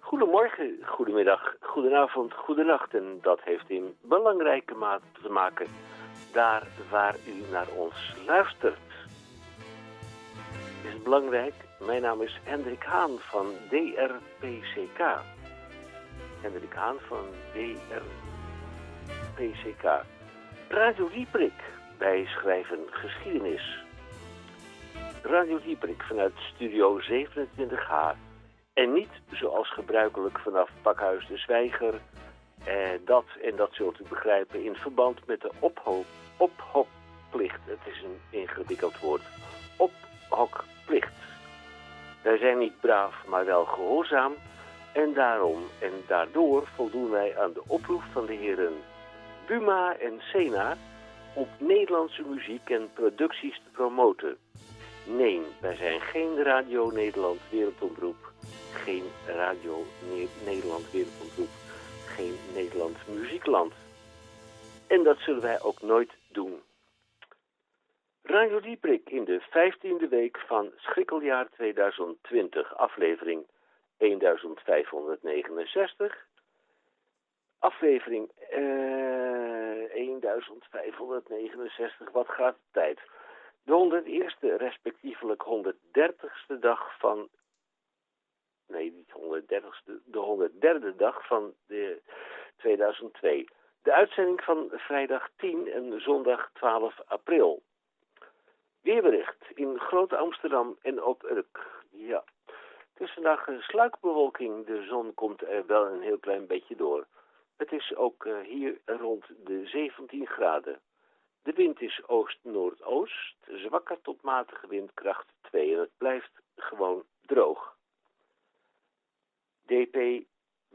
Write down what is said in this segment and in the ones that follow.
Goedemorgen, goedemiddag, goedenavond, goedenacht. En dat heeft in belangrijke mate te maken daar waar u naar ons luistert. Is het belangrijk? Mijn naam is Hendrik Haan van DRPCK. Hendrik Haan van DRPCK. Radio Dieprik, wij schrijven geschiedenis. Radio Dieprik vanuit Studio 27H en niet zoals gebruikelijk vanaf Pakhuis de Zwijger. Dat, en dat zult u begrijpen, in verband met de ophokplicht. Het is een ingewikkeld woord. Ophokplicht. Wij zijn niet braaf, maar wel gehoorzaam. En daarom en daardoor voldoen wij aan de oproep van de heren Buma en Sena op Nederlandse muziek en producties te promoten. Nee, wij zijn geen Radio Nederland Wereldomroep geen Radio Nederland Wereldomroep, geen Nederland Muziekland. En dat zullen wij ook nooit doen. Radio Dieprik in de vijftiende week van schrikkeljaar 2020, aflevering 1569. Aflevering eh, 1569, wat gaat de tijd? De 101ste, respectievelijk 130ste dag van nee, niet 130ste, de 103e dag van de 2002. De uitzending van vrijdag 10 en zondag 12 april. Weerbericht in Groot Amsterdam en op Urk. Ja, het sluikbewolking. De zon komt er wel een heel klein beetje door. Het is ook eh, hier rond de 17 graden. De wind is oost-noordoost, zwakker tot matige windkracht 2 en het blijft gewoon droog. DP,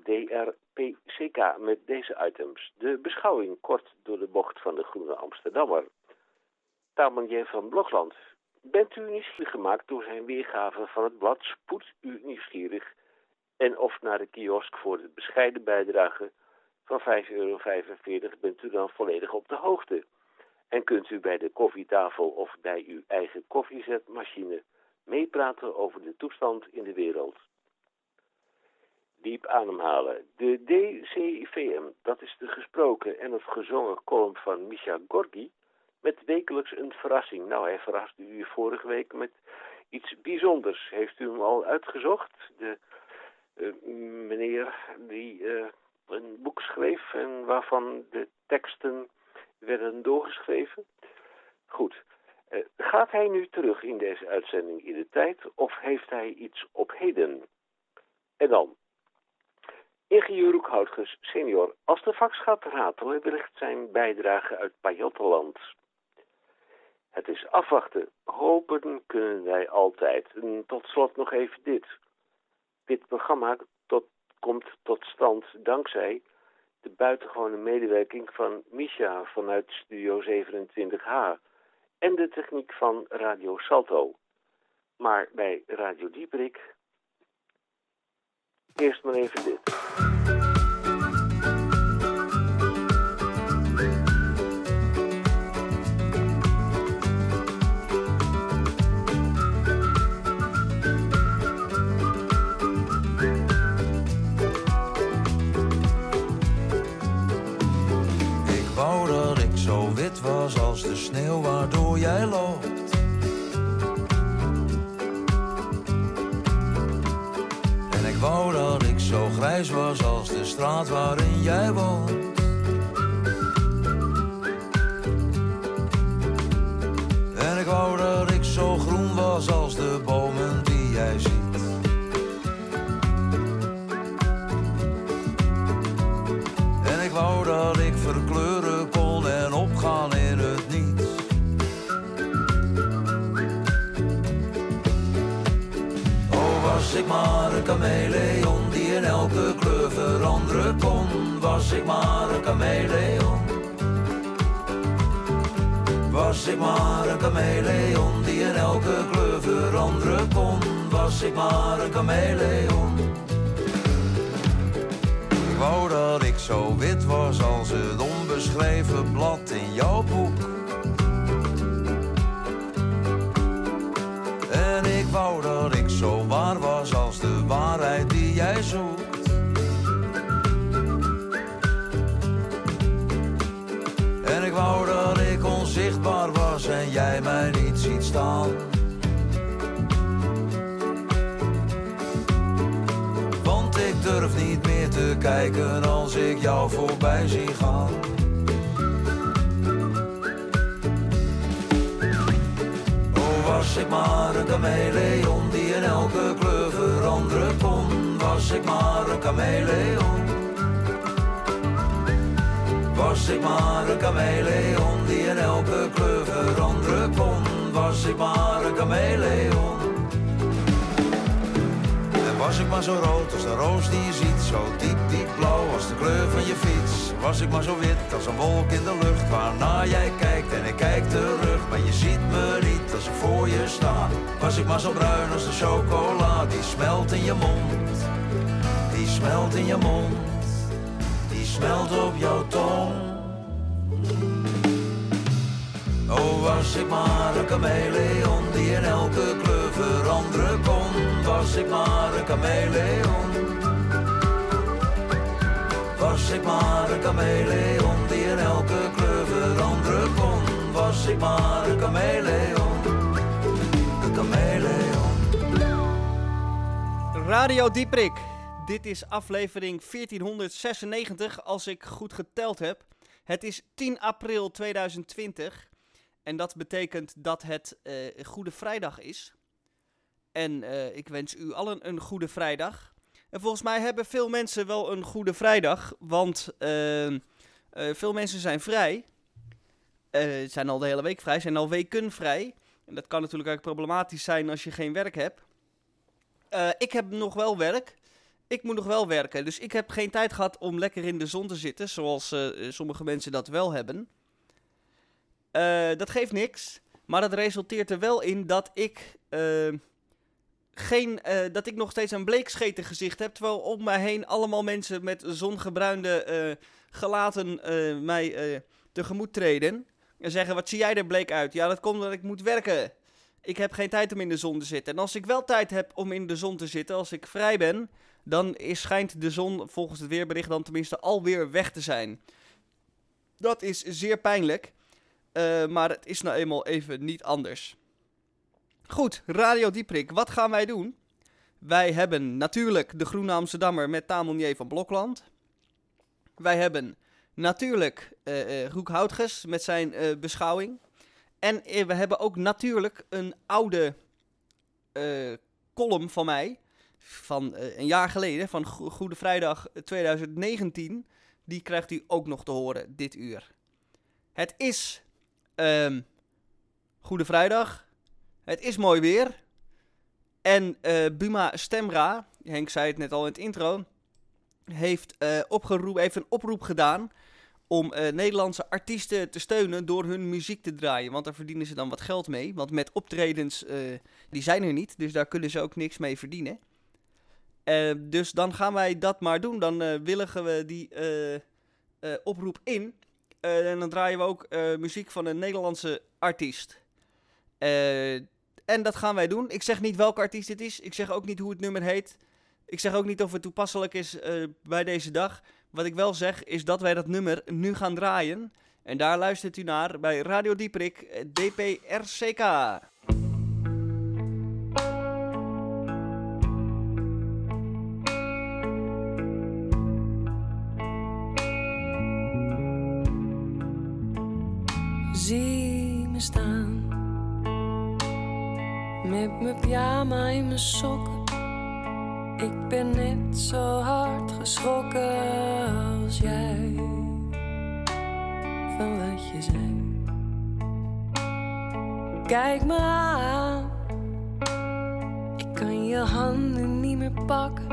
DRPCK met deze items. De beschouwing kort door de bocht van de Groene Amsterdammer. Tamanje van Blokland. Bent u nieuwsgierig gemaakt door zijn weergave van het blad? Spoed u nieuwsgierig en of naar de kiosk voor de bescheiden bijdrage van 5,45 euro bent u dan volledig op de hoogte. En kunt u bij de koffietafel of bij uw eigen koffiezetmachine meepraten over de toestand in de wereld diep ademhalen. De DCVM, dat is de gesproken en het gezongen column van Misha Gorgi, met wekelijks een verrassing. Nou, hij verraste u vorige week met iets bijzonders. Heeft u hem al uitgezocht? De uh, meneer die uh, een boek schreef en waarvan de teksten werden doorgeschreven? Goed. Uh, gaat hij nu terug in deze uitzending in de tijd of heeft hij iets op heden? En dan, Ingenieur Roekhoutges senior, als de fax gaat ratelen, wellicht zijn bijdrage uit Pajottenland. Het is afwachten. Hopen kunnen wij altijd. En tot slot nog even dit. Dit programma tot, komt tot stand dankzij de buitengewone medewerking van Misha vanuit Studio 27H en de techniek van Radio Salto. Maar bij Radio Dieprik Eerst maar even dit. Ik wou dat ik zo wit was als de sneeuw waardoor jij loopt was als de straat waarin jij woont. Ik maar een chameleon. Was ik maar een chameleon die in elke kleur veranderen kon. Was ik maar een chameleon. Ik wou dat ik zo wit was als het onbeschreven blad in jouw boek. En ik wou dat ik zo waar was als de waarheid die jij zoekt. Kijken als ik jou voorbij zie gaan. Oh, was ik maar een chameleon die in elke kleur veranderen kon. Was ik maar een chameleon. Was ik maar een chameleon die in elke kleur veranderen kon. Was ik maar een chameleon. Was ik maar zo rood als de roos die je ziet. Zo diep, diep blauw als de kleur van je fiets. Was ik maar zo wit als een wolk in de lucht. Waarna jij kijkt en ik kijk terug. Maar je ziet me niet als ik voor je sta. Was ik maar zo bruin als de chocola. Die smelt in je mond. Die smelt in je mond. Die smelt op jouw tong. Oh, was ik maar een chameleon die in elke kleur kon. Was ik maar een chameleon. Was ik maar een chameleon die in elke kleur veranderen kon. Was ik maar een chameleon. Een chameleon. Radio Dieprik. Dit is aflevering 1496, als ik goed geteld heb. Het is 10 april 2020. En dat betekent dat het eh, Goede Vrijdag is. En eh, ik wens u allen een Goede Vrijdag. En volgens mij hebben veel mensen wel een Goede Vrijdag. Want eh, eh, veel mensen zijn vrij. Eh, zijn al de hele week vrij, zijn al weken vrij. En dat kan natuurlijk ook problematisch zijn als je geen werk hebt. Ik heb nog wel werk. Ik moet nog wel werken. Dus ik heb geen tijd gehad om lekker in de zon te zitten. Zoals sommige mensen dat wel hebben. Dat geeft niks. Maar dat resulteert er wel in dat ik. Geen, eh, dat ik nog steeds een bleekscheten gezicht heb. Terwijl om mij heen allemaal mensen met zongebruinde eh, gelaten eh, mij tegemoet treden. En zeggen: Wat zie jij er bleek uit? Ja, dat komt omdat ik moet werken. Ik heb geen tijd om in de zon te zitten. En als ik wel tijd heb om in de zon te zitten, als ik vrij ben, dan schijnt de zon volgens het weerbericht dan tenminste alweer weg te zijn. Dat is zeer pijnlijk, maar het is nou eenmaal even niet anders. Goed, Radio Dieprik, wat gaan wij doen? Wij hebben natuurlijk de Groene Amsterdammer met Tamonier van Blokland. Wij hebben natuurlijk eh, Roek Houtges met zijn eh, beschouwing. En we hebben ook natuurlijk een oude column van mij. Van een jaar geleden, van Go- Goede Vrijdag 2019. Die krijgt u ook nog te horen dit uur. Het is ehm, Goede Vrijdag. Het is mooi weer. En eh, Buma Stemra, Henk zei het net al in het intro, heeft, eh, opgeroep, een oproep gedaan om eh, Nederlandse artiesten te steunen door hun muziek te draaien. Want daar verdienen ze dan wat geld mee. Want met optredens, die zijn er niet, dus daar kunnen ze ook niks mee verdienen. Dus dan gaan wij dat maar doen. Dan willigen we die oproep in. En dan draaien we ook muziek van een Nederlandse artiest. Eh, en dat gaan wij doen. Ik zeg niet welke artiest het is. Ik zeg ook niet hoe het nummer heet. Ik zeg ook niet of het toepasselijk is eh, bij deze dag. Wat ik wel zeg is dat wij dat nummer nu gaan draaien. En daar luistert u naar bij Radio Dieprik, eh, DPRCK. Pyjama in mijn sokken. Ik ben net zo hard geschrokken als jij van wat je zei. Kijk me aan, ik kan je handen niet meer pakken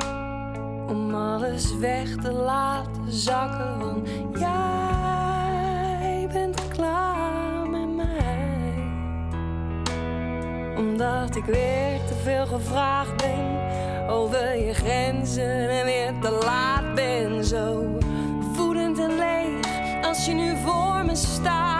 om alles weg te laten zakken. Want jij bent klaar dat ik weer te veel gevraagd ben over je grenzen en weer te laat ben. Zo voedend en leeg als je nu voor me staat.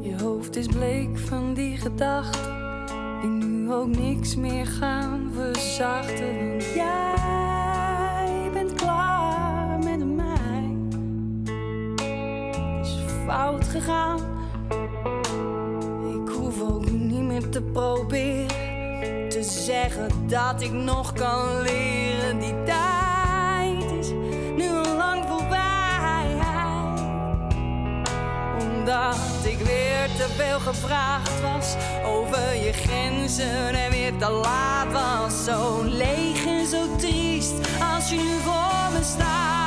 Je hoofd is bleek van die gedachten die nu ook niks meer gaan verzachten. Want jij bent klaar met mij. Het is fout gegaan. Ik hoef ook niet meer te proberen te zeggen dat ik nog kan leren. Die tijd weer te veel gevraagd was over je grenzen en weer te laat was. Zo leeg en zo triest als je nu voor me staat.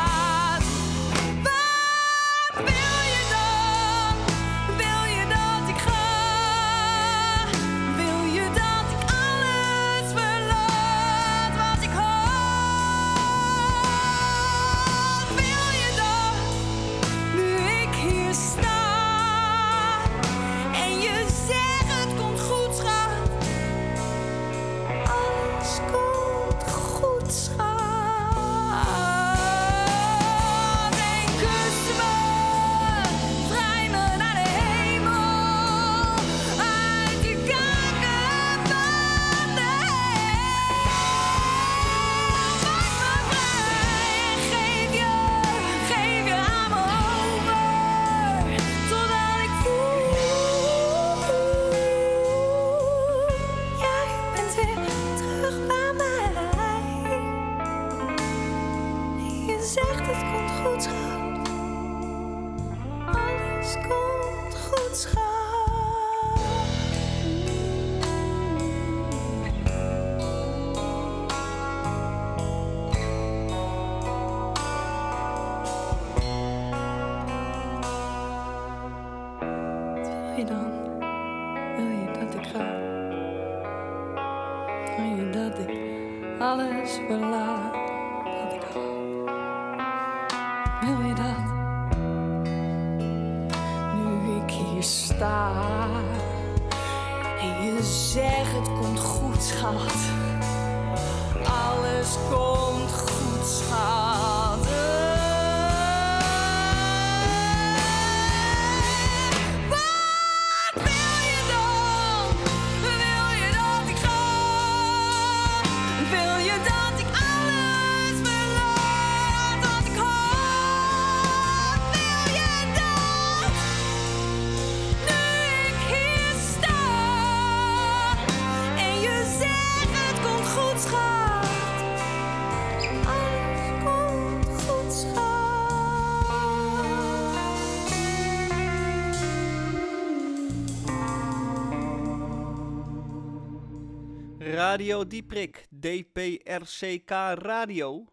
Radio Dieprik, DPRCK Radio.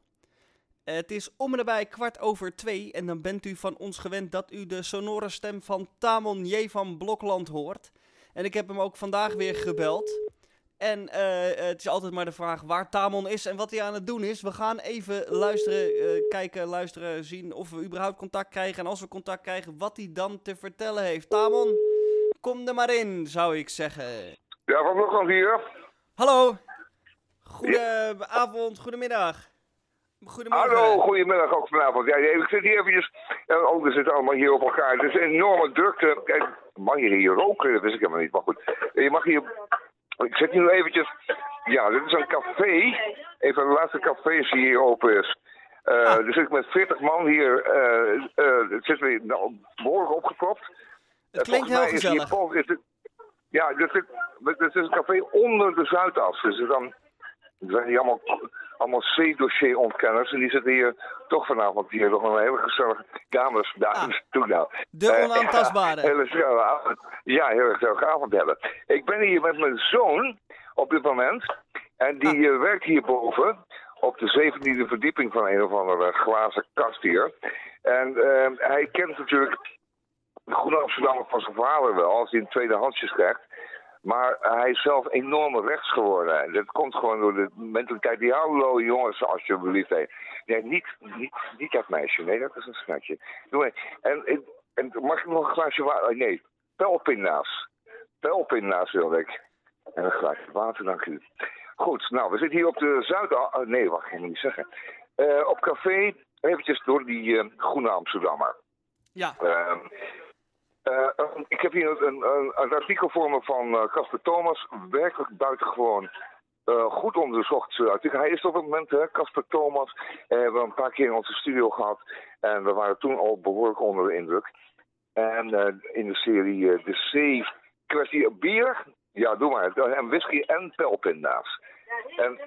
Het is om en nabij kwart over twee en dan bent u van ons gewend dat u de sonore stem van Tamon J. van Blokland hoort. En ik heb hem ook vandaag weer gebeld. En eh, het is altijd maar de vraag waar Tamon is en wat hij aan het doen is. We gaan even luisteren, eh, kijken, luisteren, zien of we überhaupt contact krijgen. En als we contact krijgen, wat hij dan te vertellen heeft. Tamon, kom er maar in, zou ik zeggen. Ja, van Blokland hier. Hallo. Goedenavond, goedemiddag. Goedemorgen. Hallo, goedemiddag ook vanavond. Ja, ik zit hier eventjes. En oh, we zitten allemaal hier op elkaar. Het is een enorme drukte. Kijk, mag je hier roken? Dat wist ik helemaal niet, maar goed. Je mag hier. Ik zit hier nu eventjes. Ja, dit is een café. Een van de laatste cafés die hier open is. Eh Ah. Dus ik met 40 man hier. eh eh het zit weer nou, behoorlijk opgeklopt. Het klinkt heel hier gezellig. boven- is het- Ja, dit is, dit is een café onder de Zuidas. Dus dan er zijn hier allemaal, allemaal C-dossier-ontkenners. En die zitten hier toch vanavond hier nog een hele gezellige kamers. Daar Ah. toe nou. De Eh, onaantastbare. Ja, hele gezellige avond. Ja, heel erg gezellige avond hebben. Ik ben hier met mijn zoon op dit moment. En die eh, werkt hierboven op de zeventiende verdieping van een of andere glazen kast hier. En eh, hij kent natuurlijk de Groene Amsterdammer van zijn vader wel, als hij een tweedehandsjes krijgt. Maar hij is zelf enorm rechts geworden. En dat komt gewoon door de mentaliteit. Die hallo jongens, alsjeblieft. Nee, niet, niet, niet dat meisje. Nee, dat is een snatje. En, en, en mag ik nog een glaasje water? Nee, pelpinda's. Pelpinda's wil ik. En een glaasje water, dank u. Goed, nou, we zitten hier op de Zuid... oh, nee, wacht, ik moet niet zeggen. Eh, op café, eventjes door die eh, Groene Amsterdammer. Ja, Ehm, eh, ik heb hier een, een, een artikel voor me van eh, Casper Thomas. Werkelijk buitengewoon eh, goed onderzocht artikel. Hij is op het moment, Casper Thomas. eh, hebben we een paar keer in onze studio gehad. En we waren toen al behoorlijk onder de indruk. En in de serie De C-kwestie bier. Ja, doe maar. En whisky en pelpinda's. En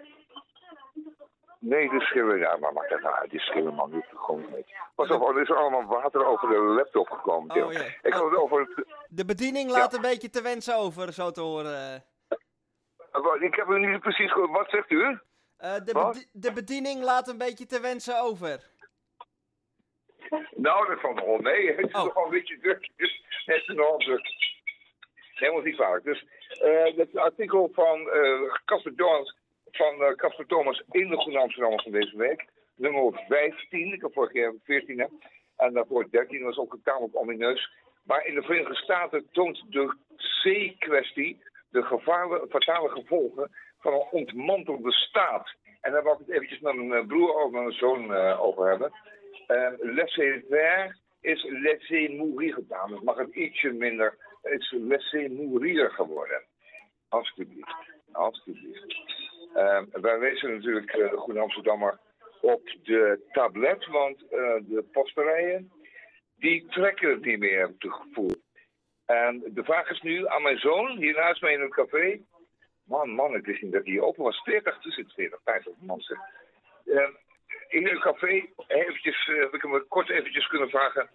Nee, de schilder, ja, maar maakt dat nou uit. Die schilderman doet het gewoon niet. Pas op, er is allemaal water over de laptop gekomen. Oh. Ik had het over het... de bediening laat een beetje te wensen over, zo te horen. eh, Ik heb het niet precies gehoord. Wat zegt u? Eh, de, Wat? de bediening laat een beetje te wensen over. Nou, dat valt nog wel mee. Het is Oh. wel een beetje druk. Dus het is nogal druk. Helemaal niet waar. Dus eh het artikel van eh Casper Jones van eh, Casper Thomas in de Groene Amsterdammer van deze week. Nummer 15. Ik heb vorig jaar 14 hè. En daarvoor 13. Dat was ook tamelijk omineus. Maar in de Verenigde Staten toont de C-kwestie de gevaarlijke, fatale gevolgen van een ontmantelde staat. En daar wil ik het eventjes met mijn eh, broer of mijn zoon eh, over hebben. Uh, laissez-faire is laissez-mourir gedaan. Het mag het ietsje minder. Het is laissez-mourir geworden. Alsjeblieft. Alsjeblieft. Uh, wij lezen natuurlijk de Groene Amsterdammer op de tablet, want uh, de posterijen die trekken het niet meer, het gevoel. En de vraag is nu aan mijn zoon, hier naast mij in het café. Man, man, ik wist niet dat hij open was. 40, er zit 40, 50 man. Uh, in het café, eventjes, uh, heb ik hem kort eventjes kunnen vragen.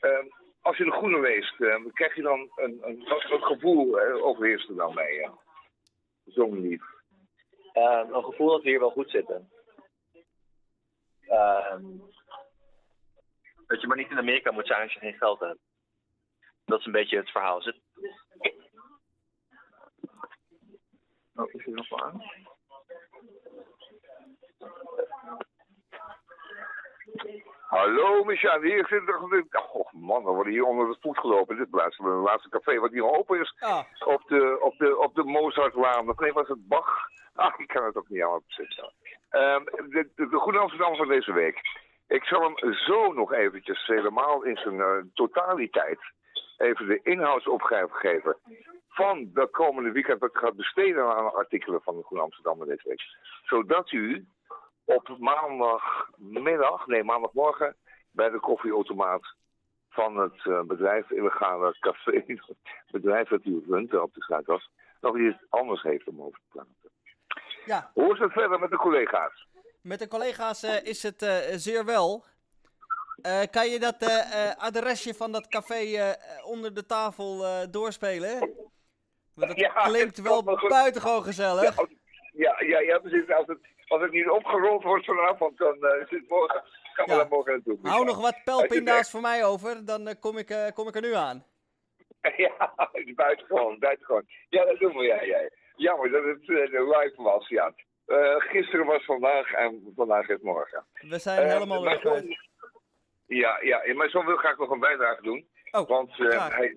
Uh, als je de groene leest, krijg je dan een, een, wat, wat gevoel overheerst er dan mee? Zo'n lief. Uh, een gevoel dat we hier wel goed zitten. Uh, dat je maar niet in Amerika moet zijn als je geen geld hebt. Dat is een beetje het verhaal. Zit... Oh, is er nog wel aan? Hallo, Micha, hier zit toch... Oh man, we worden hier onder de voet gelopen. Dit blijft het laatste café wat hier open is. Ah. Op de, op de, op de Mozartlaan. Nee, was het Bach? Ah, ik kan het ook niet allemaal um, de, de, de Goede Amsterdam van deze week. Ik zal hem zo nog eventjes helemaal in zijn uh, totaliteit even de inhoudsopgave geven van de komende weekend dat ik ga besteden aan artikelen van de Groene Amsterdam deze week. Zodat u op maandagmiddag, nee maandagmorgen, bij de koffieautomaat van het uh, bedrijf Illegale Café, bedrijf dat u runt op de Zuidas, nog iets anders heeft om over te praten. Ja. Hoe is het verder met de collega's? Met de collega's uh, is het uh, zeer wel. Uh, kan je dat adresje van dat café onder de tafel doorspelen? Want dat ja, klinkt wel buitengewoon gezellig. Ja, ja, ja, precies. Als het, als het niet opgerold wordt vanavond, dan is het morgen, gaan we ja. daar morgen naartoe. Hou nog wat pelpinda's voor mij over, dan kom, ik, kom ik er nu aan. Ja, buitengewoon, buitengewoon. Ja, dat doen we, ja, ja. Jammer dat het uh, live was, ja. Uh, gisteren was vandaag en vandaag is morgen. We zijn uh, helemaal weer kwijt. Ja, ja, mijn zoon wil graag nog een bijdrage doen. Oh, want hij,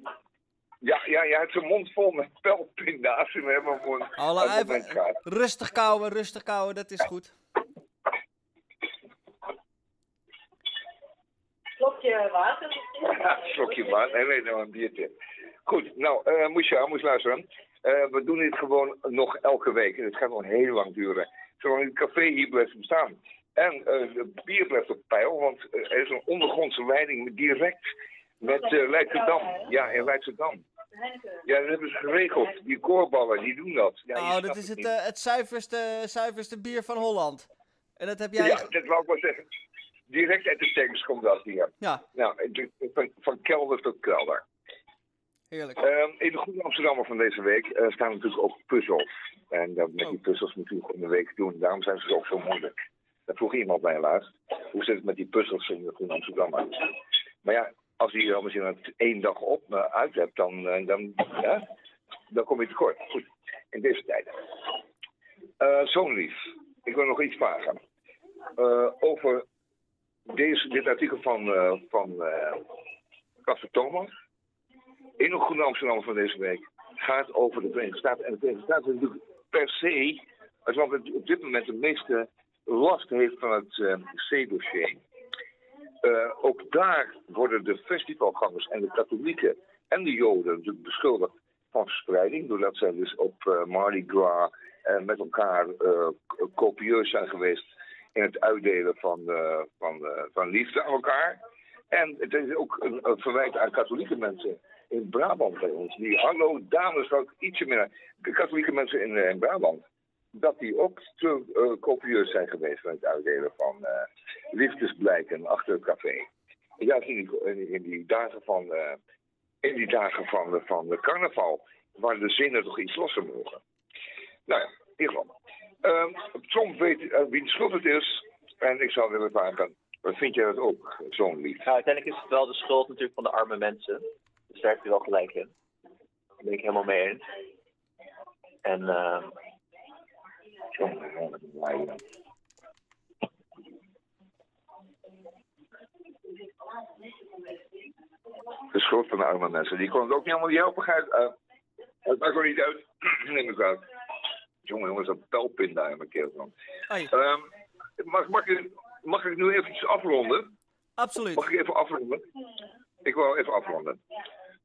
ja, ja, hij heeft zijn mond vol met pelpinda's. We hebben gewoon Alle even, rustig kouwen, rustig kouwen, dat is goed. Slokje water? Ja, slokje water. Nee, nee, nou een biertje. Goed, nou, uh, moest je, moest luisteren. Uh, we doen dit gewoon nog elke week. En het gaat nog heel lang duren. Zolang het café hier blijft bestaan. En uh, het bier blijft op peil. Want er is een ondergrondse leiding direct met uh, Leidschendam. Ja, in Leidschendam. Ja, dat hebben ze geregeld. Die koorballen, die doen dat. Ja, oh, snapt dat is het, eh, het zuiverste, zuiverste bier van Holland. En dat heb jij... Ja, dat wou ik wel zeggen. Direct uit de tanks komt dat hier. Ja, Nou, van kelder tot kelder. Heerlijk. Ehm, in de Goede Amsterdammer van deze week eh, staan natuurlijk ook puzzels. En dat met die Oh. puzzels moet u gewoon een week doen. Daarom zijn ze ook zo moeilijk. Daar vroeg iemand mij laatst. Hoe zit het met die puzzels in de Goede Amsterdammer? Maar ja, als je er misschien één dag op eh, uit hebt, dan, eh, dan, ja, dan kom je tekort. Goed, in deze tijd. Eh Zo'n lief, ik wil nog iets vragen. Over deze, dit artikel van, eh van Casper Thomas in een Groene Amsterdam van deze week gaat over de Verenigde Staten. En de Verenigde Staten is natuurlijk per se, het land op dit moment de meeste last heeft van het eh, C-dossier. Eh, ook daar worden de festivalgangers en de katholieken en de joden beschuldigd van verspreiding. Doordat zij dus op eh, Mardi Gras eh, met elkaar k- copieus zijn geweest in het uitdelen van, van, van liefde aan elkaar. En het is ook een verwijt aan katholieke mensen in Brabant bij ons. Die, hallo dames, ook ietsje meer. De katholieke mensen in, eh, Brabant. Dat die ook te eh, copieus zijn geweest met het uitdelen van eh, liefdesblijken achter het café. Juist in die, in, die dagen van, in die dagen van, van de carnaval, waar de zinnen toch iets losser mogen. Nou ja, in ieder geval. Ehm, Trump weet uh, wie de schuld het is. En ik zou willen vragen, vind jij dat ook, zo'n lied? Nou, uiteindelijk is het wel de schuld natuurlijk van de arme mensen. Dus daar heb je wel gelijk in. Daar ben ik helemaal mee eens. En eh, Jongen, jongen, jongen. De schuld van de arme mensen. Die kon het ook niet allemaal helpen. Gaat, uh, het maakt ook niet uit. Neem ik uit. Jongen, jongens, dat pijlpin daar in mijn keel. van. Ehm, mag, mag, ik, mag ik nu eventjes afronden? absoluut. Mag ik even afronden? Ik wil even afronden.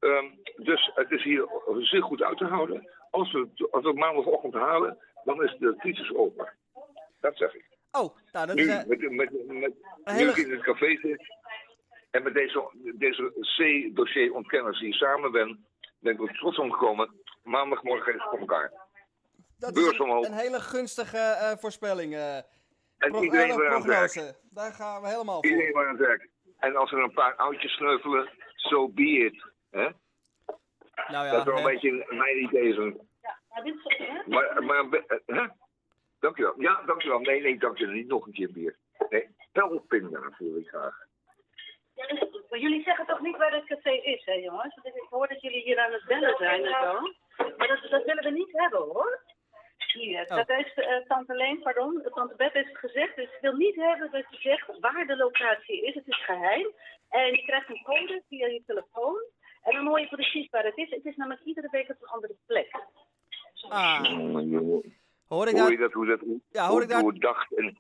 Ehm, dus het is hier zeer goed uit te houden. Als we, als we het maandagochtend halen, dan is de crisis over. Dat zeg ik. Oh, nou, dat Nu, is... eh, met, met, met, nu hele- in het café zit en met deze, deze C-dossier-ontkenners hier samen ben, ben ik er trots omgekomen. Maandagmorgen is het voor elkaar. dat beurs is een, omhoog. een hele gunstige eh, voorspelling. eh En pro- iedereen weer aan het werk. Daar gaan we helemaal voor. Iedereen weer aan het werk. En als er een paar oudjes sneuvelen, so be it. Hè? Nou ja, dat is wel een hè. beetje mijn idee. Zo. Maar, maar eh, hè? Dankjewel. Ja, dankjewel. Nee, nee, dankjewel. Niet nog een keer bier. Nee, pelpinda wil ik graag. Maar jullie zeggen toch niet waar het café is, hè jongens? Want ik hoor dat jullie hier aan het bellen zijn en zo. Maar dat, dat willen we niet hebben, hoor. Hier, Oh. dat heeft eh, tante Leen, pardon, tante Beth heeft het gezegd. Dus ik wil niet hebben dat je zegt waar de locatie is. Het is geheim. En je krijgt een code via je telefoon. En dan hoor je precies waar het is. Het is namelijk iedere week op een andere plek. Ah, hoor ik Hoor je dat, hoe dat, hoe, Ja, hoor ik hoe dacht en...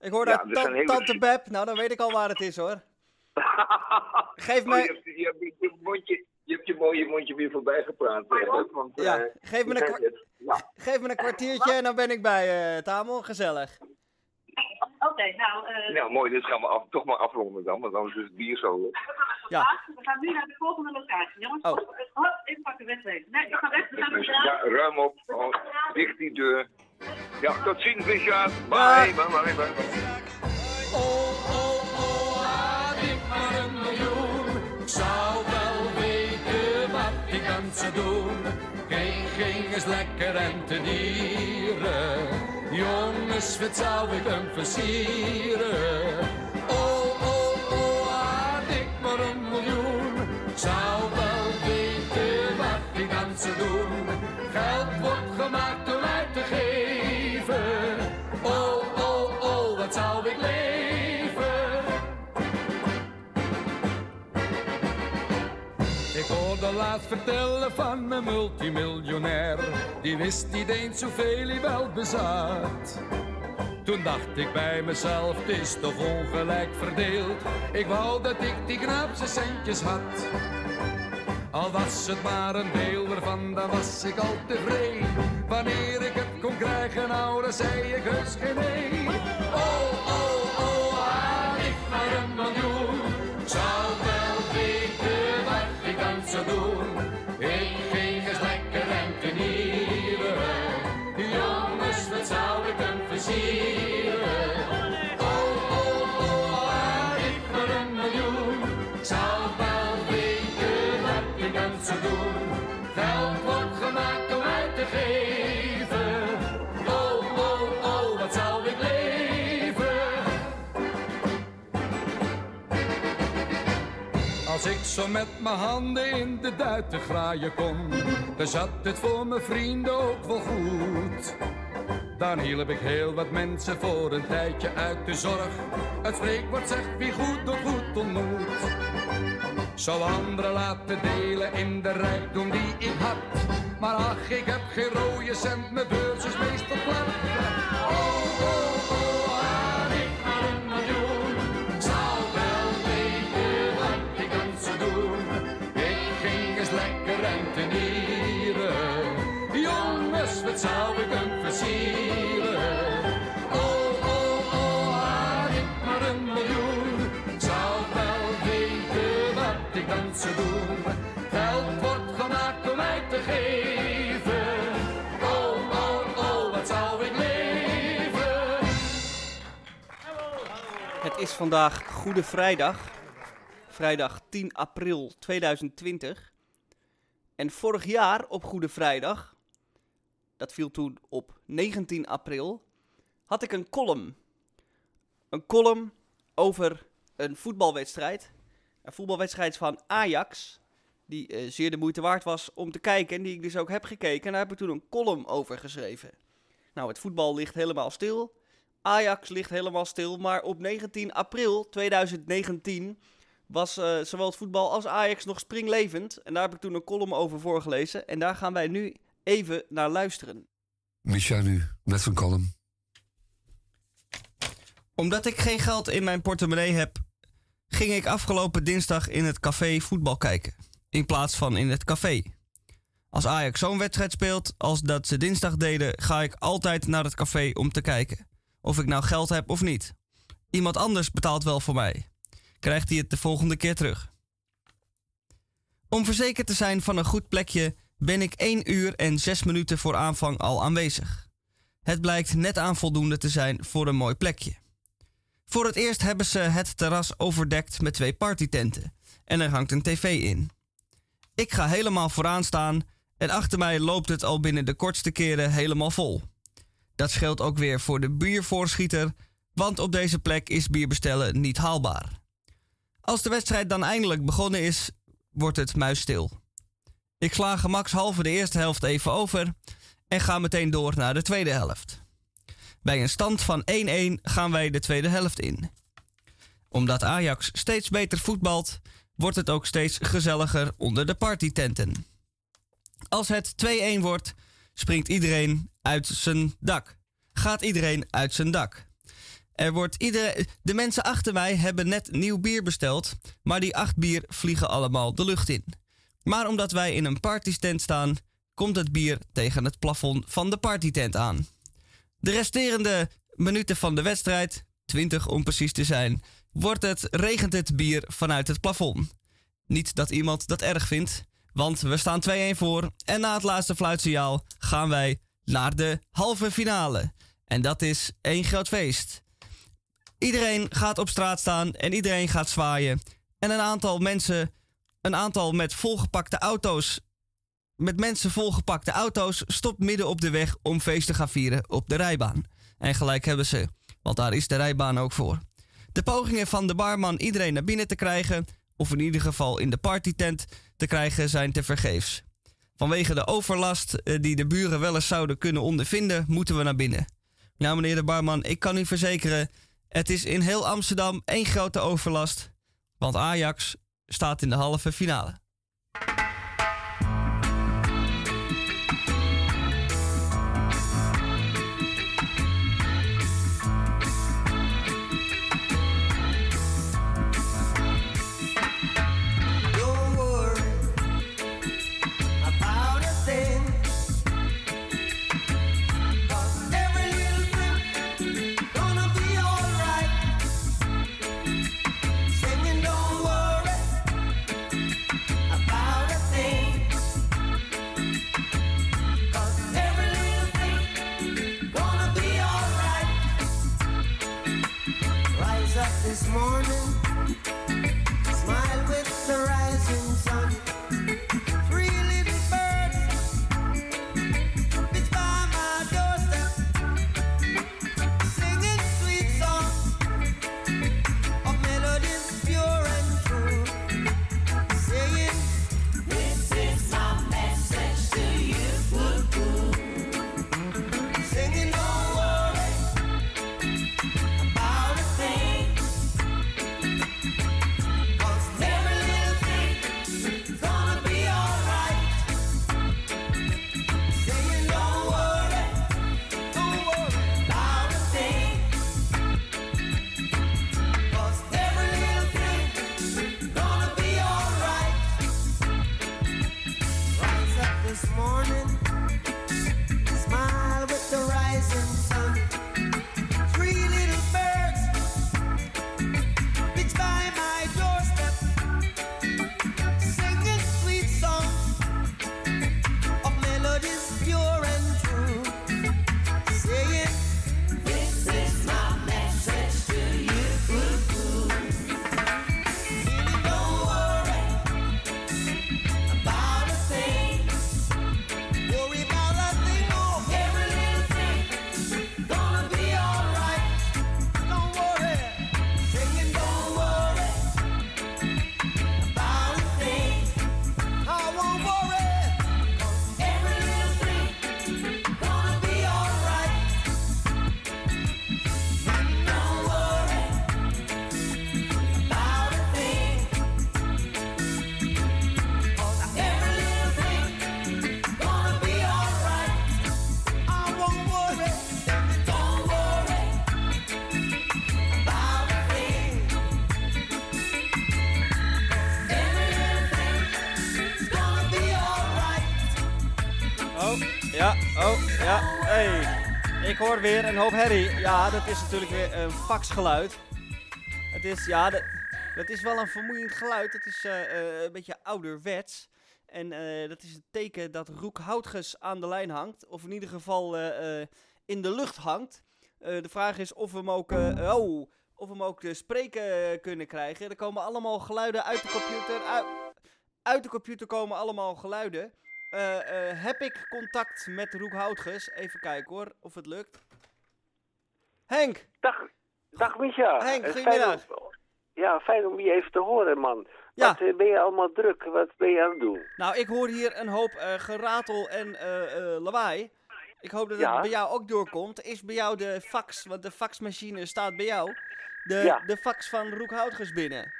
Ik hoor daar hele- Tante Beb. Nou, dan weet ik al waar het is, hoor. Geef Oh, mij- je, hebt, je, hebt je, mondje, je hebt je mooie mondje weer voorbij gepraat. hè, Beb, want, Ja, eh, geef me een. Geef me een kwartiertje en dan ben ik bij eh Tamel. Gezellig. Oké, nou, eh, Nou, mooi. Dit gaan we af, toch maar afronden dan, want anders is het bier zo... Ja. we gaan nu naar de volgende locatie. Jongens, Oh. oh, even pakken, wegwezen. Nee, ik ga weg. We gaan Dus, ja, ruim op. Oh, dicht die deur. Ja, tot ziens, Richard. Bye, Ja. bye, bye, bye. bye. Oh, oh, oh, had ik maar een miljoen. Ik zou wel weten wat ik dan zou doen. Geen ging eens lekker en te dieren. Jongens, wat zou ik hem versieren? Vertellen van een multimiljonair. Die wist niet eens hoeveel hij wel bezat. Toen dacht ik bij mezelf, het is toch ongelijk verdeeld. Ik wou dat ik die knaapse centjes had. Al was het maar een deel ervan, dan was ik al tevreden. Wanneer ik het kon krijgen, nou, dan zei ik heus geen nee. Zo met mijn handen in de duiten graaien kon, dan zat het voor mijn vrienden ook wel goed. Dan hielp ik heel wat mensen voor een tijdje uit de zorg. Het spreekwoord zegt wie goed doet goed ontmoet. Zou anderen laten delen in de rijkdom die ik had. Maar ach, ik heb geen rode cent, mijn beurs is meestal plat. Doen. Geld wordt gemaakt om mij te geven. Oh, oh, oh, wat zou ik leven? Het is vandaag Goede Vrijdag. Vrijdag 10 april 2020. En vorig jaar op Goede Vrijdag, dat viel toen op 19 april, had ik een column. Een column over een voetbalwedstrijd. Een voetbalwedstrijd van Ajax, die eh, zeer de moeite waard was om te kijken en die ik dus ook heb gekeken. En daar heb ik toen een column over geschreven. Nou, het voetbal ligt helemaal stil. Ajax ligt helemaal stil, maar op 19 april 2019 was eh, zowel het voetbal als Ajax nog springlevend. En daar heb ik toen een column over voorgelezen. En daar gaan wij nu even naar luisteren. Micha nu, met zijn column. Omdat ik geen geld in mijn portemonnee heb, ging ik afgelopen dinsdag in het café voetbal kijken. In plaats van in het café. Als Ajax zo'n wedstrijd speelt als dat ze dinsdag deden, ga ik altijd naar het café om te kijken. Of ik nou geld heb of niet. Iemand anders betaalt wel voor mij. Krijgt hij het de volgende keer terug. Om verzekerd te zijn van een goed plekje ben ik 1 uur en 6 minuten voor aanvang al aanwezig. Het blijkt net aan voldoende te zijn voor een mooi plekje. Voor het eerst hebben ze het terras overdekt met twee partytenten en er hangt een tv in. Ik ga helemaal vooraan staan en achter mij loopt het al binnen de kortste keren helemaal vol. Dat scheelt ook weer voor de biervoorschieter, want op deze plek is bier bestellen niet haalbaar. Als de wedstrijd dan eindelijk begonnen is, wordt het muisstil. Ik sla gemakshalve de eerste helft even over en ga meteen door naar de tweede helft. Bij een stand van 1-1 gaan wij de tweede helft in. Omdat Ajax steeds beter voetbalt, wordt het ook steeds gezelliger onder de partytenten. Als het 2-1 wordt, springt iedereen uit zijn dak. Gaat iedereen uit zijn dak. Er wordt iedereen, de mensen achter mij hebben net nieuw bier besteld, maar die acht bier vliegen allemaal de lucht in. Maar omdat wij in een partytent staan, komt het bier tegen het plafond van de partytent aan. De resterende minuten van de wedstrijd, 20 om precies te zijn, wordt het, regent het bier vanuit het plafond. Niet dat iemand dat erg vindt, want we staan 2-1 voor en na het laatste fluitsignaal gaan wij naar de halve finale. En dat is één groot feest. Iedereen gaat op straat staan en iedereen gaat zwaaien. En een aantal mensen, een aantal met volgepakte auto's, met mensen volgepakte auto's, stopt midden op de weg om feest te gaan vieren op de rijbaan. En gelijk hebben ze, want daar is de rijbaan ook voor. De pogingen van de barman iedereen naar binnen te krijgen, of in ieder geval in de partytent te krijgen, zijn te vergeefs. Vanwege de overlast eh, die de buren wel eens zouden kunnen ondervinden, moeten we naar binnen. Nou, meneer de barman, ik kan u verzekeren, het is in heel Amsterdam één grote overlast, want Ajax staat in de halve finale. Ik hoor weer een hoop herrie. Ja, dat is natuurlijk weer een faxgeluid. Het is, ja, dat, is wel een vermoeiend geluid. Het is eh, eh, een beetje ouderwets. En eh, dat is een teken dat Roek Houtges aan de lijn hangt. Of in ieder geval in de lucht hangt. De vraag is of we hem ook, oh, of we hem ook te spreken kunnen krijgen. Er komen allemaal geluiden uit de computer. Uit, uit de computer komen allemaal geluiden. Eh, eh, heb ik contact met Roek Houtges? Even kijken hoor, of het lukt. Henk! Dag, dag Micha. Henk, Eh, goedemiddag. Fijn om, ja, fijn om je even te horen, man. Ja. Wat ben je allemaal druk? Wat ben je aan het doen? Nou, ik hoor hier een hoop geratel en lawaai. Ik hoop dat het Ja. bij jou ook doorkomt. Is bij jou de fax, want de faxmachine staat bij jou, de, Ja. de fax van Roek Houtges binnen?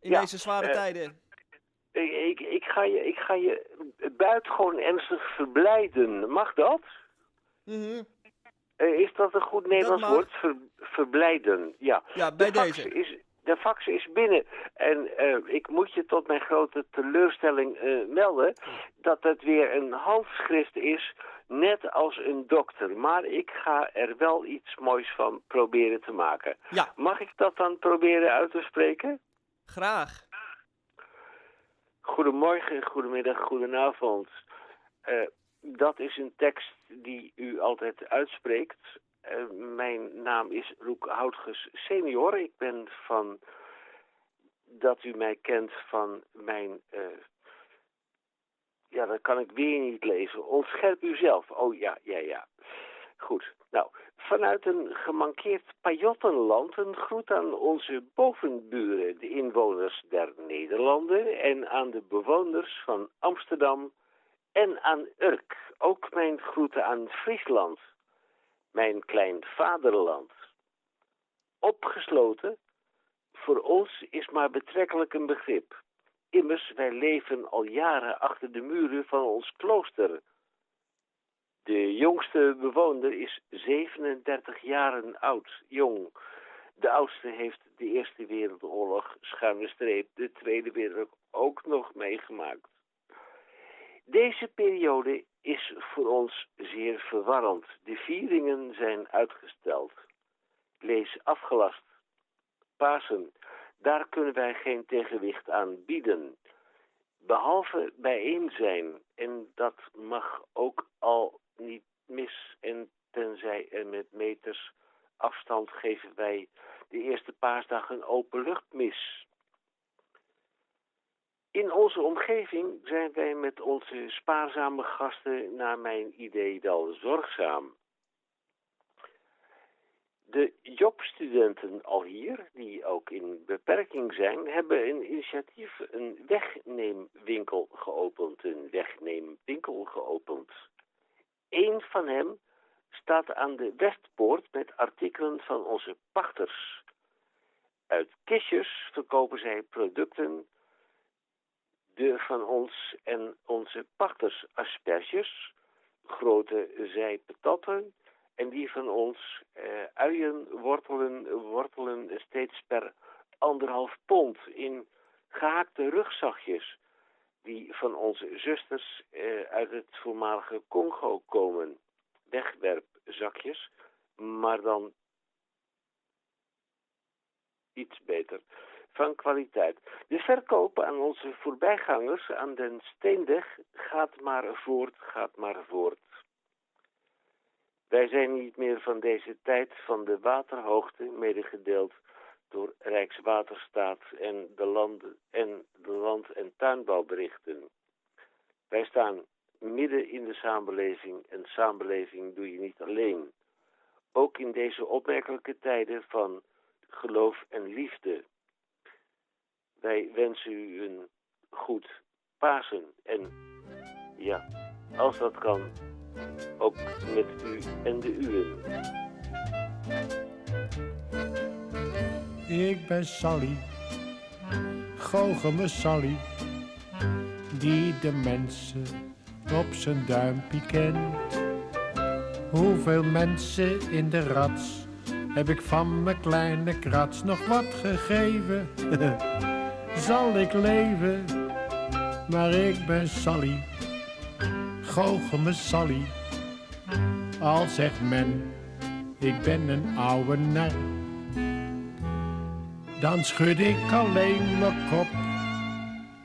In deze zware tijden. Ik, ik, ga je, ik ga je buitengewoon ernstig verblijden. Mag dat? Mhm. Eh, is dat een goed Nederlands mag. woord? Ver, verblijden, ja. Ja, bij de fax deze. Is, de fax is binnen. En eh, ik moet je tot mijn grote teleurstelling eh, melden dat het weer een handschrift is, net als een dokter. Maar ik ga er wel iets moois van proberen te maken. Ja. Mag ik dat dan proberen uit te spreken? Graag. Goedemorgen, goedemiddag, goedenavond. Eh, dat is een tekst die u altijd uitspreekt. Eh, mijn naam is Roek Houtges senior. Ik ben van dat u mij kent van mijn... eh, ja, dat kan ik weer niet lezen. Ontscherp u zelf. Oh ja, ja, ja. Goed. Nou, vanuit een gemankeerd Pajottenland een groet aan onze bovenburen, de inwoners der Nederlanden en aan de bewoners van Amsterdam en aan Urk. Ook mijn groeten aan Friesland, mijn klein vaderland. Opgesloten, voor ons is maar betrekkelijk een begrip. Immers, wij leven al jaren achter de muren van ons klooster. De jongste bewoner is 37 jaren oud, jong. De oudste heeft de Eerste Wereldoorlog, schuine streep, de Tweede Wereldoorlog ook nog meegemaakt. Deze periode is voor ons zeer verwarrend. De vieringen zijn uitgesteld. Lees afgelast. Pasen, daar kunnen wij geen tegenwicht aan bieden. Behalve bijeen zijn, en dat mag ook al niet mis, en tenzij er met meters afstand geven wij de eerste paasdag een openluchtmis. In onze omgeving zijn wij met onze spaarzame gasten naar mijn idee wel zorgzaam. De jobstudenten al hier, die ook in beperking zijn, hebben een initiatief, een wegneemwinkel geopend. Een wegneemwinkel geopend. Eén van hem staat aan de Westpoort met artikelen van onze pachters. Uit kistjes verkopen zij producten, de van ons en onze pachters asperges, grote zijpatatten en die van ons eh, uien, wortelen, wortelen steeds per anderhalf pond in gehaakte rugzakjes die van onze zusters eh, uit het voormalige Congo komen. Wegwerpzakjes, maar dan iets beter. Van kwaliteit. De verkoop aan onze voorbijgangers aan den Steenweg gaat maar voort, gaat maar voort. Wij zijn niet meer van deze tijd van de waterhoogte, medegedeeld door Rijkswaterstaat en de, en de land- en tuinbouwberichten. Wij staan midden in de samenleving en samenleving doe je niet alleen. Ook in deze opmerkelijke tijden van geloof en liefde. Wij wensen u een goed Pasen en ja, als dat kan, ook met u en de uwen. Ik ben Sally, goocheme Sally, die de mensen op zijn duimpje kent. Hoeveel mensen in de rats heb ik van mijn kleine krats nog wat gegeven? Zal ik leven, maar ik ben Sally, goocheme Sally, Al zegt men, ik ben een oude nar. Dan schud ik alleen mijn kop.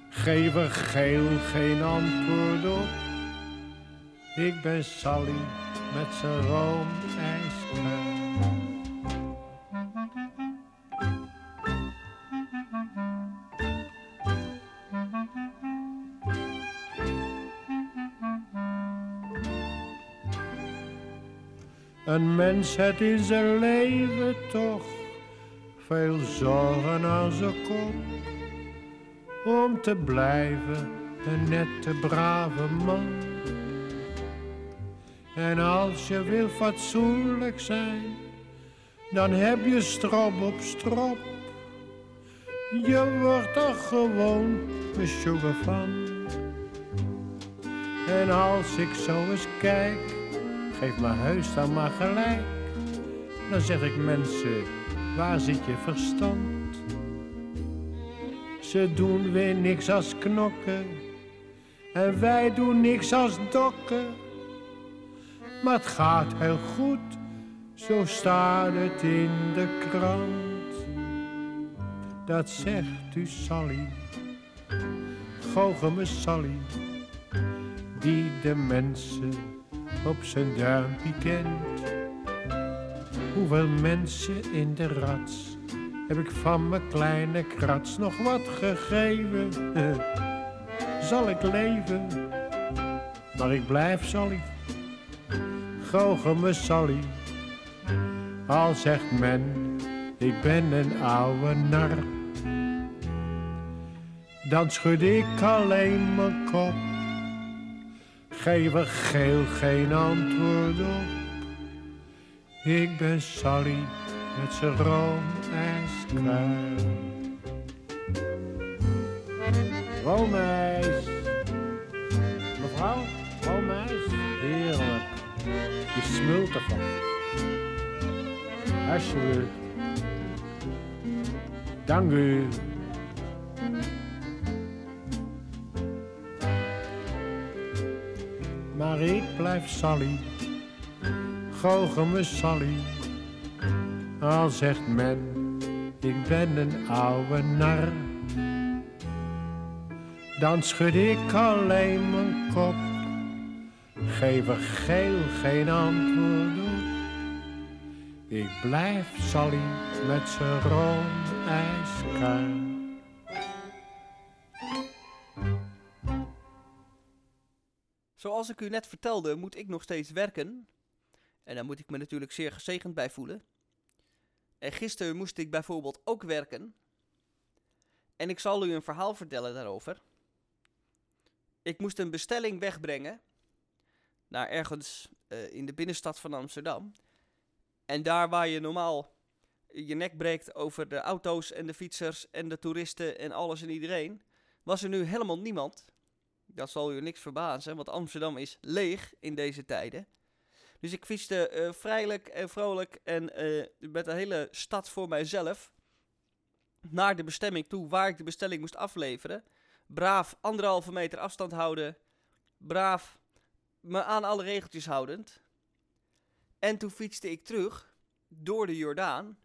Geef er geel geen antwoord op. Ik ben Sally met zijn roomijskraan. Een mens het in zijn leven toch veel zorgen aan zijn kop. Om te blijven een nette brave man. En als je wil fatsoenlijk zijn, dan heb je strop op strop. Je wordt er gewoon sugar van. En als ik zo eens kijk, geef me heus dan maar gelijk. Dan zeg ik mensen, waar zit je verstand? Ze doen weer niks als knokken en wij doen niks als dokken. Maar het gaat heel goed, zo staat het in de krant. Dat zegt u Sally, goochel me Sally, die de mensen op zijn duimpje kent. Hoeveel mensen in de rats heb ik van mijn kleine krats nog wat gegeven? Zal ik leven? Maar ik blijf Sally, goochel me Sally. Al zegt men, ik ben een oude nar. Dan schud ik alleen mijn kop. Geef er geel geen antwoord op. Ik ben Sally met zijn roomijskruid. Roomijs. Mevrouw, roomijs. Heerlijk. Je smult ervan. Alsjeblieft. Dank u. Maar ik blijf Sally, me Sally. Al zegt men, ik ben een oude nar. Dan schud ik alleen mijn kop, geef er geel geen antwoord op. Ik blijf Sally met zijn roomijskruid. Zoals ik u net vertelde, moet ik nog steeds werken. En daar moet ik me natuurlijk zeer gezegend bij voelen. En gisteren moest ik bijvoorbeeld ook werken. En ik zal u een verhaal vertellen daarover. Ik moest een bestelling wegbrengen naar ergens eh, in de binnenstad van Amsterdam. En daar waar je normaal je nek breekt over de auto's en de fietsers en de toeristen en alles en iedereen, was er nu helemaal niemand. Dat zal u niks verbazen, want Amsterdam is leeg in deze tijden. Dus ik fietste eh, vrijelijk en vrolijk en eh, met de hele stad voor mijzelf naar de bestemming toe waar ik de bestelling moest afleveren. Braaf anderhalve meter afstand houden. Braaf me aan alle regeltjes houdend. En toen fietste ik terug door de Jordaan.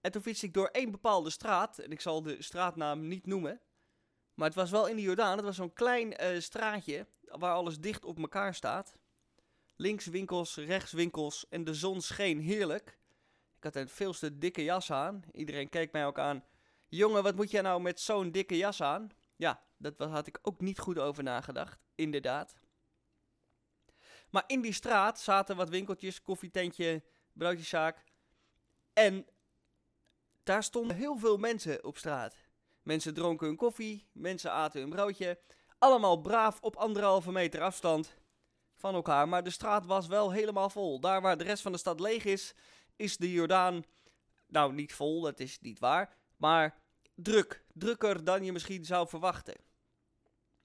En toen fietste ik door één bepaalde straat. En ik zal de straatnaam niet noemen. Maar het was wel in de Jordaan. Het was zo'n klein eh, straatje waar alles dicht op elkaar staat. Links winkels, rechts winkels en de zon scheen heerlijk. Ik had een veel te dikke jas aan. Iedereen keek mij ook aan. Jongen, wat moet jij nou met zo'n dikke jas aan? Ja, dat had ik ook niet goed over nagedacht. Inderdaad. Maar in die straat zaten wat winkeltjes, koffietentje, broodjeszaak. En daar stonden heel veel mensen op straat. Mensen dronken hun koffie, mensen aten hun broodje. Allemaal braaf op anderhalve meter afstand van elkaar. Maar de straat was wel helemaal vol. Daar waar de rest van de stad leeg is, is de Jordaan. Nou, niet vol, dat is niet waar. Maar druk. Drukker dan je misschien zou verwachten.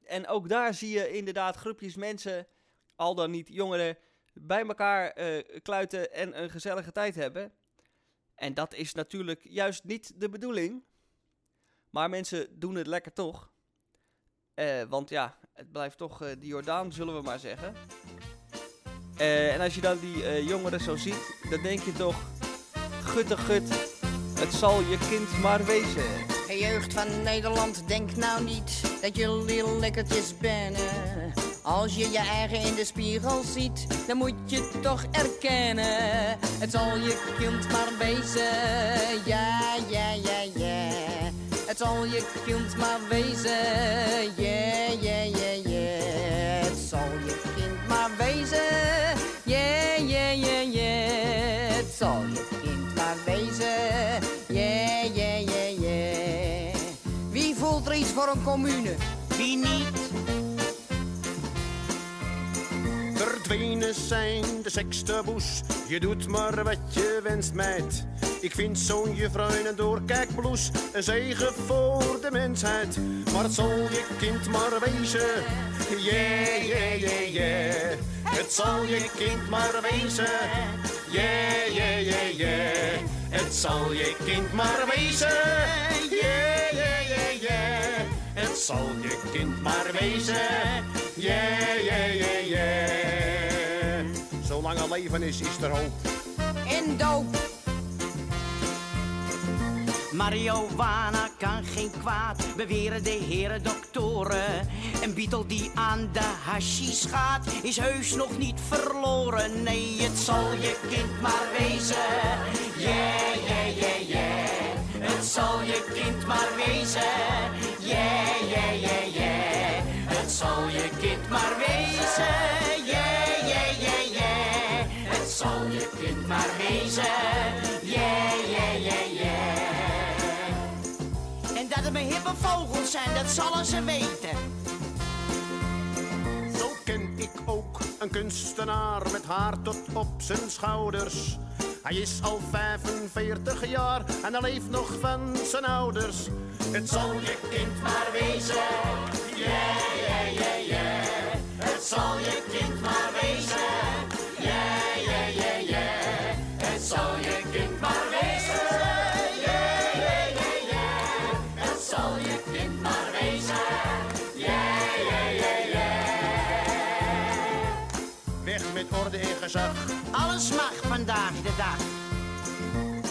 En ook daar zie je inderdaad groepjes mensen, al dan niet jongeren, bij elkaar eh, kluiten en een gezellige tijd hebben. En dat is natuurlijk juist niet de bedoeling. Maar mensen doen het lekker toch. Eh, want ja, het blijft toch uh, de Jordaan, zullen we maar zeggen. Eh, en als je dan die eh, jongeren zo ziet, dan denk je toch... Gutte gut, het zal je kind maar wezen. Hey jeugd van Nederland, denk nou niet dat jullie lekkertjes benen. Als je je eigen in de spiegel ziet, dan moet je toch erkennen. Het zal je kind maar wezen, ja, ja, ja, ja. Het zal je kind maar wezen, ja, ja, ja. Een commune? Wie niet? Verdwenen zijn de sekstaboes. Je doet maar wat je wenst, meid. Ik vind zo'n juffrouw een doorkijkbloes een zegen voor de mensheid. Maar het zal je kind maar wezen. Yeah, yeah, yeah, yeah. Het zal je kind maar wezen. Yeah, yeah, yeah, yeah. Het zal je kind maar wezen. Yeah, yeah, yeah, yeah. Het zal je kind maar wezen. Yeah, yeah, yeah, yeah. Zolang er leven is, is er hoop. En doop. Marihuana kan geen kwaad, beweren de heren doktoren. Een beetle die aan de hashish gaat, is heus nog niet verloren. Nee, het zal je kind maar wezen. Yeah, yeah, yeah, yeah. Het zal je kind maar wezen. Yeah, yeah, yeah, yeah. Het zal je kind maar wezen. Yeah, yeah, yeah, yeah. Het zal je kind maar wezen. Yeah, yeah, yeah, yeah. En dat het mijn hippe vogels zijn, dat zullen ze weten. Een kunstenaar met haar tot op zijn schouders. Hij is al 45 jaar en hij leeft nog van zijn ouders. Het zal je kind maar wezen. Yeah, yeah, yeah, yeah. Het zal je kind maar wezen. Yeah, yeah, yeah, yeah. Het zal je Alles mag vandaag de dag.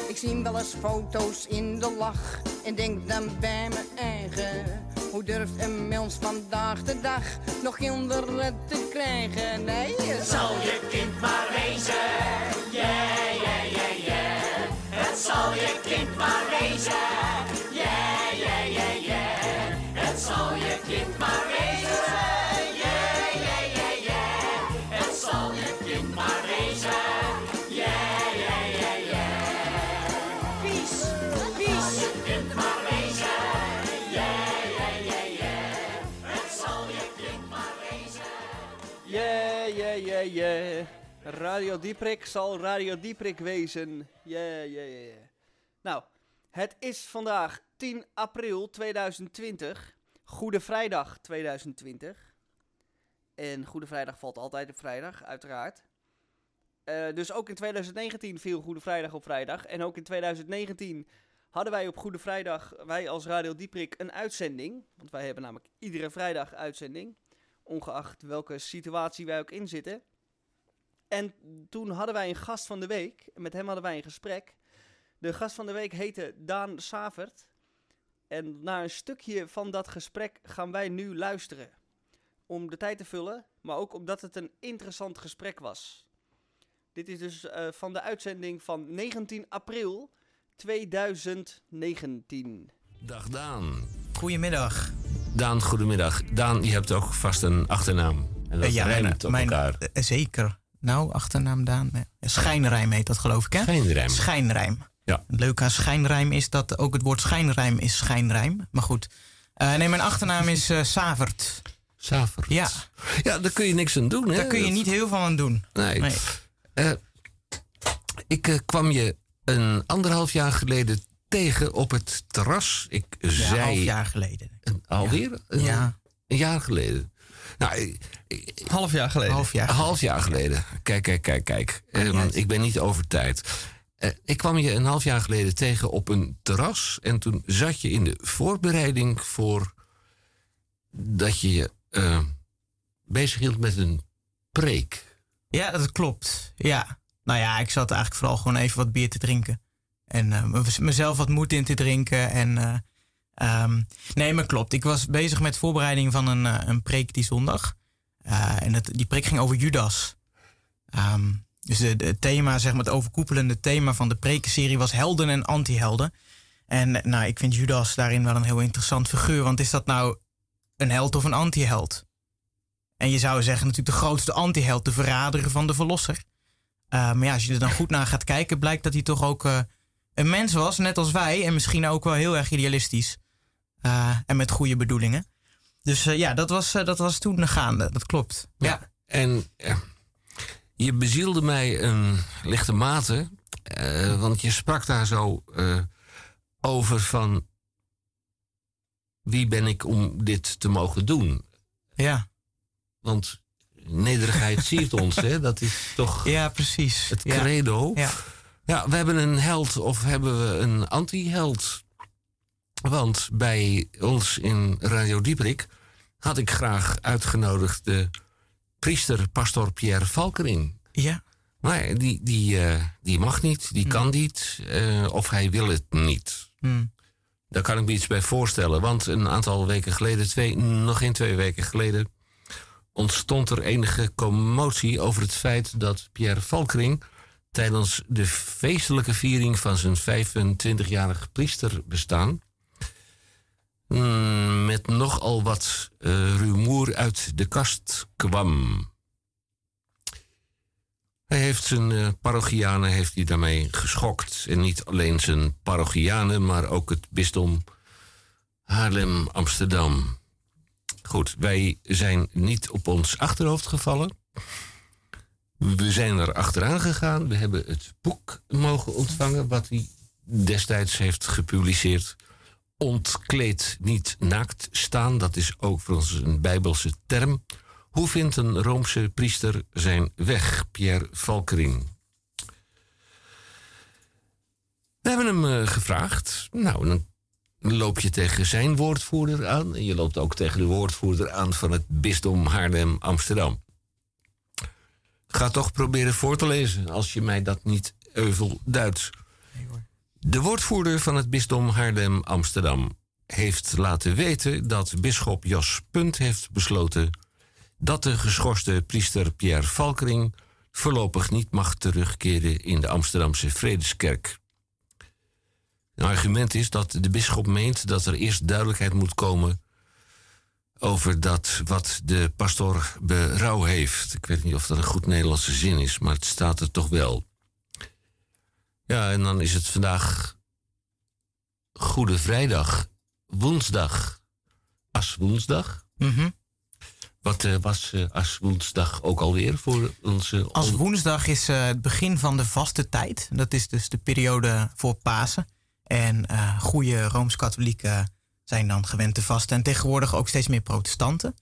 Ik zie wel eens foto's in de lach en denk dan bij mijn eigen. Hoe durft een mens vandaag de dag nog kinderen te krijgen? Nee, Radio Dieprik zal Radio Dieprik wezen. Yeah, yeah, yeah. Nou, het is vandaag 10 april 2020. Goede Vrijdag 2020. En Goede Vrijdag valt altijd op vrijdag, uiteraard. Eh, dus ook in 2019 viel Goede Vrijdag op vrijdag. En ook in 2019 hadden wij op Goede Vrijdag, wij als Radio Dieprik, een uitzending. Want wij hebben namelijk iedere vrijdag uitzending. Ongeacht welke situatie wij ook in zitten. En toen hadden wij een gast van de week. En met hem hadden wij een gesprek. De gast van de week heette Daan Savert. En naar een stukje van dat gesprek gaan wij nu luisteren. Om de tijd te vullen, maar ook omdat het een interessant gesprek was. Dit is dus eh, van de uitzending van 19 april 2019. Dag Daan. Goedemiddag. Daan, goedemiddag. Daan, je hebt ook vast een achternaam. En dat Eh, ja, rijmt mijn- op mijn- elkaar. eh, zeker. Nou, achternaam Daan. eh, Schijnrijm heet dat geloof ik, hè? Schijnrijm. Schijnrijm. Ja. Het leuke aan schijnrijm is dat ook het woord schijnrijm is schijnrijm. Maar goed. Eh, nee, mijn achternaam is eh, Savert. Savert. Ja. Ja, daar kun je niks aan doen, hè? Daar kun je Dat- niet heel veel aan doen. Nee. Nee. Ik kwam je een anderhalf jaar geleden tegen op het terras. Ik zei... half jaar geleden. Een, alweer? Een, Ja. Een jaar geleden. Nou, ik- ik- Half jaar geleden. Half jaar. Een half jaar geleden. Kijk, kijk, kijk, kijk. Ehm, ik ben niet over tijd. Eh, ik kwam je een half jaar geleden tegen op een terras. En toen zat je in de voorbereiding voor dat je je eh, bezig hield met een preek. Ja, dat klopt. Ja. Nou ja, ik zat eigenlijk vooral gewoon even wat bier te drinken. En eh, me- mezelf wat moed in te drinken. En, eh, ehm, nee, maar klopt. Ik was bezig met voorbereiding van een, eh, een preek die zondag. Eh, en het, die preek ging over Judas. Ehm, dus het thema, zeg maar, het overkoepelende thema van de prekenserie was helden en antihelden. En eh, nou, ik vind Judas daarin wel een heel interessant figuur. Want is dat nou een held of een antiheld? En je zou zeggen natuurlijk de grootste antiheld, de verrader van de verlosser. Uh, maar ja, als je er dan goed naar gaat kijken, blijkt dat hij toch ook een mens was, net als wij. En misschien ook wel heel erg idealistisch. Uh, en met goede bedoelingen. Dus ja, dat was, dat was toen gaande, dat klopt. Ja. ja. En je bezielde mij een lichte mate, want je sprak daar zo over van wie ben ik om dit te mogen doen? Ja. Want nederigheid siert ons, hè? Dat is toch ja, precies. het credo. Ja. ja, we hebben een held of hebben we een anti-held? Want bij ons in Radio Dieprik had ik graag uitgenodigd de priester, pastor Pierre Valkering. Ja. Maar die, die, uh, die mag niet, die kan niet, uh, of hij wil het niet. Hmm. Daar kan ik me iets bij voorstellen. Want een aantal weken geleden, twee, nog geen twee weken geleden, ontstond er enige commotie over het feit dat Pierre Valkering tijdens de feestelijke viering van zijn 25-jarig priesterbestaan mm, met nogal wat uh, rumoer uit de kast kwam. Hij heeft zijn uh, parochianen heeft hij daarmee geschokt. En niet alleen zijn parochianen, maar ook het bisdom Haarlem-Amsterdam. Goed, wij zijn niet op ons achterhoofd gevallen. We zijn er achteraan gegaan. We hebben het boek mogen ontvangen wat hij destijds heeft gepubliceerd. Ontkleed, niet naakt staan. Dat is ook voor ons een bijbelse term. Hoe vindt een Roomse priester zijn weg, Pierre Valkering? We hebben hem uh, gevraagd. Nou, dan loop je tegen zijn woordvoerder aan. En je loopt ook tegen de woordvoerder aan van het bisdom Haarlem-Amsterdam. Ga toch proberen voor te lezen, als je mij dat niet euvel duidt. De woordvoerder van het bisdom Haarlem-Amsterdam heeft laten weten dat bisschop Jos Punt heeft besloten dat de geschorste priester Pierre Valkering voorlopig niet mag terugkeren in de Amsterdamse Vredeskerk. Een argument is dat de bisschop meent dat er eerst duidelijkheid moet komen over dat wat de pastor berouw heeft. Ik weet niet of dat een goed Nederlandse zin is, maar het staat er toch wel. Ja, en dan is het vandaag Goede Vrijdag, woensdag, Aswoensdag. Mm -hmm. Wat uh, was uh, Aswoensdag ook alweer voor onze... Als woensdag is uh, het begin van de vaste tijd. Dat is dus de periode voor Pasen. En goede Rooms-Katholieken zijn dan gewend te vasten. En tegenwoordig ook steeds meer protestanten.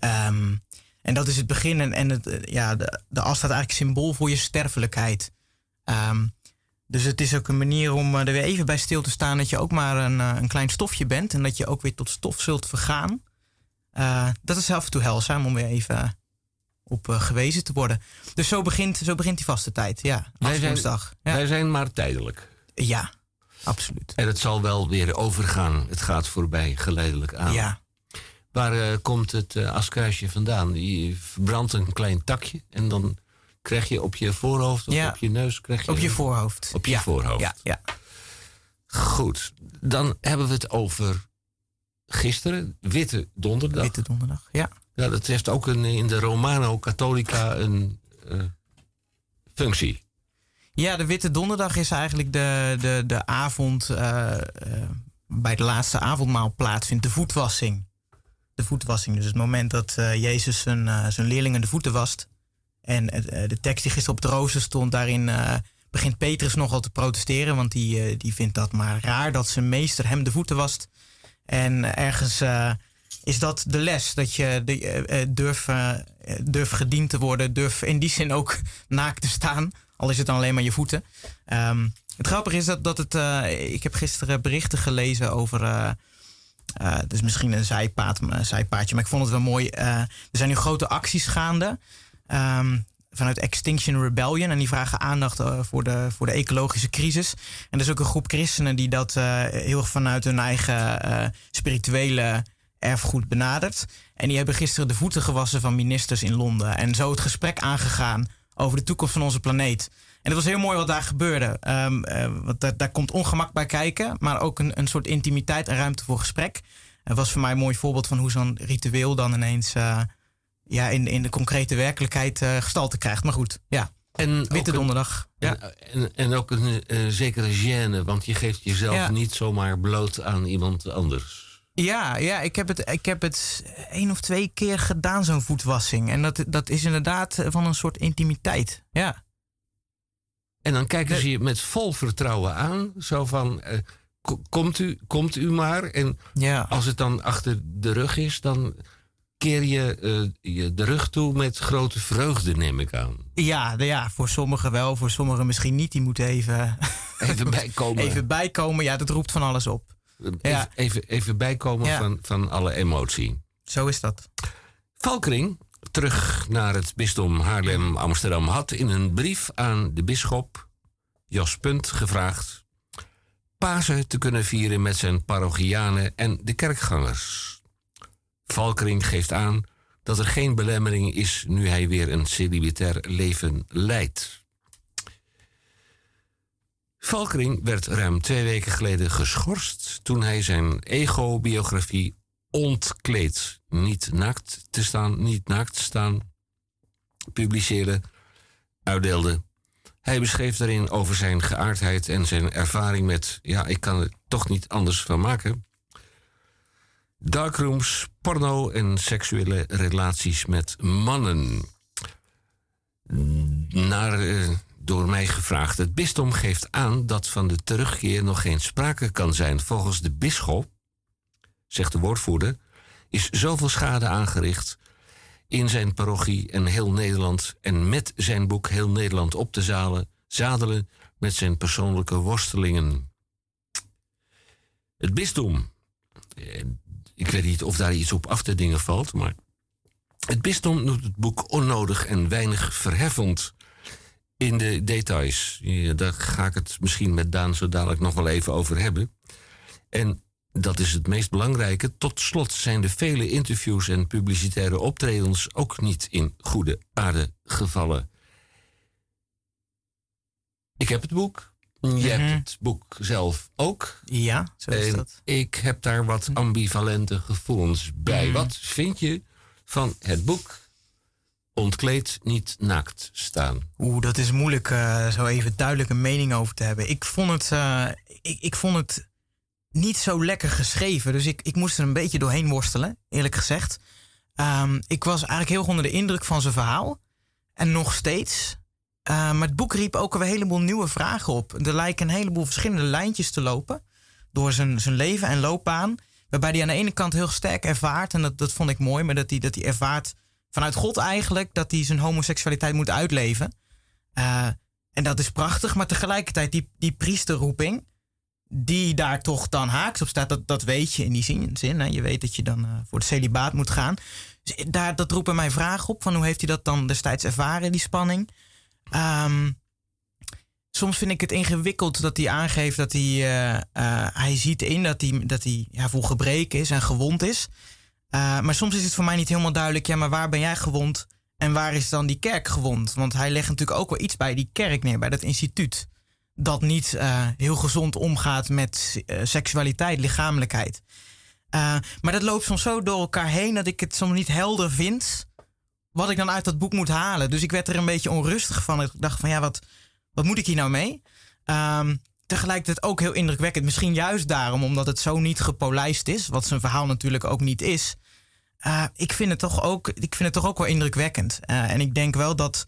Um, en dat is het begin. En, en het, ja, de, de as staat eigenlijk symbool voor je sterfelijkheid. Um, dus het is ook een manier om er weer even bij stil te staan... dat je ook maar een, een klein stofje bent. En dat je ook weer tot stof zult vergaan. Uh, dat is af en toe helzaam om weer even op uh, gewezen te worden. Dus zo begint, zo begint die vaste tijd, ja. Wij zijn, ja. wij zijn maar tijdelijk. Ja, absoluut. En het zal wel weer overgaan. Het gaat voorbij geleidelijk aan. Ja. Waar uh, komt het askruisje vandaan? Je verbrandt een klein takje en dan krijg je op je voorhoofd of ja. op je neus... Krijg je op je voorhoofd. Op je ja. voorhoofd. Ja, ja. Goed, dan hebben we het over gisteren, Witte Donderdag. Witte Donderdag, ja. Ja, dat heeft ook een, in de Romano Catholica een uh, functie. Ja, de Witte Donderdag is eigenlijk de, de, de avond uh, uh, bij de laatste avondmaal plaatsvindt, de voetwassing. De voetwassing, dus het moment dat Jezus zijn, zijn leerlingen de voeten wast. En de tekst die gisteren op de rooster stond, daarin begint Petrus nogal te protesteren, want die, die vindt dat maar raar dat zijn meester hem de voeten wast. En ergens is dat de les. Dat je durf, durf gediend te worden. Durf in die zin ook naakt te staan. Al is het dan alleen maar je voeten. Um, het grappige is dat, dat het... ik heb gisteren berichten gelezen over... dus misschien een zijpaad, zijpaadje. Maar ik vond het wel mooi. er zijn nu grote acties gaande. Um, vanuit Extinction Rebellion. En die vragen aandacht eh, voor, de, voor de ecologische crisis. En er is ook een groep christenen die dat eh, heel erg vanuit hun eigen eh, spirituele erfgoed benadert. En die hebben gisteren de voeten gewassen van ministers in Londen. En zo het gesprek aangegaan over de toekomst van onze planeet. En het was heel mooi wat daar gebeurde. Ehm, eh, want daar, daar komt ongemak bij kijken, maar ook een, een soort intimiteit en ruimte voor gesprek. Het was voor mij een mooi voorbeeld van hoe zo'n ritueel dan ineens ja, in, in de concrete werkelijkheid eh, gestalte krijgt. Maar goed, ja. En Witte een- donderdag. En, en, en ook een eh, zekere gêne, want je geeft jezelf Ja. niet zomaar bloot aan iemand anders. Ja, ja ik, heb het, ik heb het één of twee keer gedaan, zo'n voetwassing. En dat, dat is inderdaad van een soort intimiteit. Ja. En dan kijken ze je met vol vertrouwen aan. Zo van, eh, ko- komt, u, komt u maar. En Ja. als het dan achter de rug is, dan keer je eh, je de rug toe met grote vreugde, neem ik aan. Ja, de- ja, voor sommigen wel, voor sommigen misschien niet. Die moeten even, Even bijkomen. even bijkomen. Ja, dat roept van alles op. Even, Ja. even, even bijkomen Ja. van, van alle emotie. Zo is dat. Valkring, terug naar het bisdom Haarlem-Amsterdam, had in een brief aan de bisschop Jos Punt gevraagd Pasen te kunnen vieren met zijn parochianen en de kerkgangers. Valkring geeft aan dat er geen belemmering is nu hij weer een celibatair leven leidt. Valkring werd ruim twee weken geleden geschorst toen hij zijn ego-biografie ontkleed, niet naakt te staan, niet naakt te staan, publiceerde, uitdeelde. Hij beschreef daarin over zijn geaardheid en zijn ervaring met, ja, ik kan er toch niet anders van maken. Darkrooms, porno en seksuele relaties met mannen. Naar, eh, door mij gevraagd. Het bisdom geeft aan dat van de terugkeer nog geen sprake kan zijn. Volgens de bisschop, zegt de woordvoerder, is zoveel schade aangericht in zijn parochie en heel Nederland en met zijn boek heel Nederland op te zalen, zadelen met zijn persoonlijke worstelingen. Het bisdom, eh, ik weet niet of daar iets op af te dingen valt, maar het bisdom noemt het boek onnodig en weinig verheffend in de details. Daar ga ik het misschien met Daan zo dadelijk nog wel even over hebben. En dat is het meest belangrijke. Tot slot zijn de vele interviews en publicitaire optredens ook niet in goede aarde gevallen. Ik heb het boek. Je hebt het boek zelf ook. Ja, zo is En dat. Ik heb daar wat ambivalente gevoelens bij. Mhm. Wat vind je van het boek Ontkleed, niet naakt staan? Oeh, dat is moeilijk eh, zo even duidelijk een mening over te hebben. Ik vond het, eh, ik, ik vond het niet zo lekker geschreven. Dus ik, ik moest er een beetje doorheen worstelen, eerlijk gezegd. Ehm, ik was eigenlijk heel erg onder de indruk van zijn verhaal. En nog steeds. Eh, maar het boek riep ook een heleboel nieuwe vragen op. Er lijken een heleboel verschillende lijntjes te lopen. Door zijn, zijn leven en loopbaan. Waarbij hij aan de ene kant heel sterk ervaart. En dat, dat vond ik mooi. Maar dat hij, dat hij ervaart vanuit God eigenlijk. Dat hij zijn homoseksualiteit moet uitleven. Eh, en dat is prachtig. Maar tegelijkertijd die, die priesterroeping. Die daar toch dan haaks op staat. Dat, dat weet je in die zin. zin hè. Je weet dat je dan eh, voor het celibaat moet gaan. Dus daar, dat roept mij vragen op. Van hoe heeft hij dat dan destijds ervaren, die spanning? Ehm, soms vind ik het ingewikkeld dat hij aangeeft dat hij... eh, eh, hij ziet in dat hij, dat hij ja, vol gebreken is en gewond is. Eh, maar soms is het voor mij niet helemaal duidelijk... ja, maar waar ben jij gewond en waar is dan die kerk gewond? Want hij legt natuurlijk ook wel iets bij die kerk neer, bij dat instituut. Dat niet heel gezond omgaat met seksualiteit, lichamelijkheid. Maar dat loopt soms zo door elkaar heen dat ik het soms niet helder vind wat ik dan uit dat boek moet halen. Dus ik werd er een beetje onrustig van. Ik dacht van ja, wat, wat moet ik hier nou mee? Ehm, tegelijkertijd ook heel indrukwekkend. Misschien juist daarom, omdat het zo niet gepolijst is. Wat zijn verhaal natuurlijk ook niet is. Uh, ik, vind het toch ook, ik vind het toch ook wel indrukwekkend. Uh, en ik denk wel dat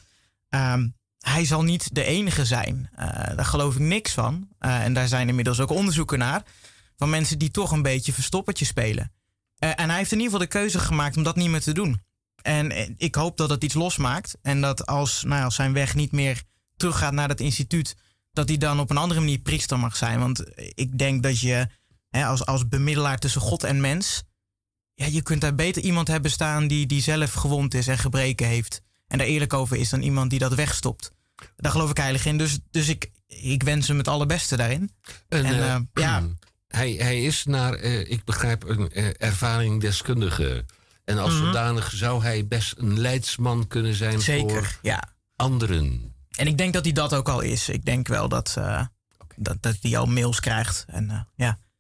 um, hij zal niet de enige zijn. Uh, daar geloof ik niks van. en daar zijn inmiddels ook onderzoeken naar. Van mensen die toch een beetje verstoppertje spelen. en hij heeft in ieder geval de keuze gemaakt om dat niet meer te doen. En ik hoop dat het iets losmaakt. En dat als, nou, als zijn weg niet meer teruggaat naar dat instituut, dat hij dan op een andere manier priester mag zijn. Want ik denk dat je hè, als, als bemiddelaar tussen God en mens. Ja, je kunt daar beter iemand hebben staan die, die zelf gewond is en gebreken heeft. en daar eerlijk over is dan iemand die dat wegstopt. Daar geloof ik heilig in. Dus, dus ik, ik wens hem het allerbeste daarin. En eh, eh, ja, Hij, hij is naar, eh, ik begrijp, een eh, ervaringdeskundige. En als Mhm. zodanig zou hij best een leidsman kunnen zijn Zeker, voor ja. anderen. En ik denk dat hij dat ook al is. Ik denk wel dat, eh, dat, dat hij al mails krijgt. En eh, ja.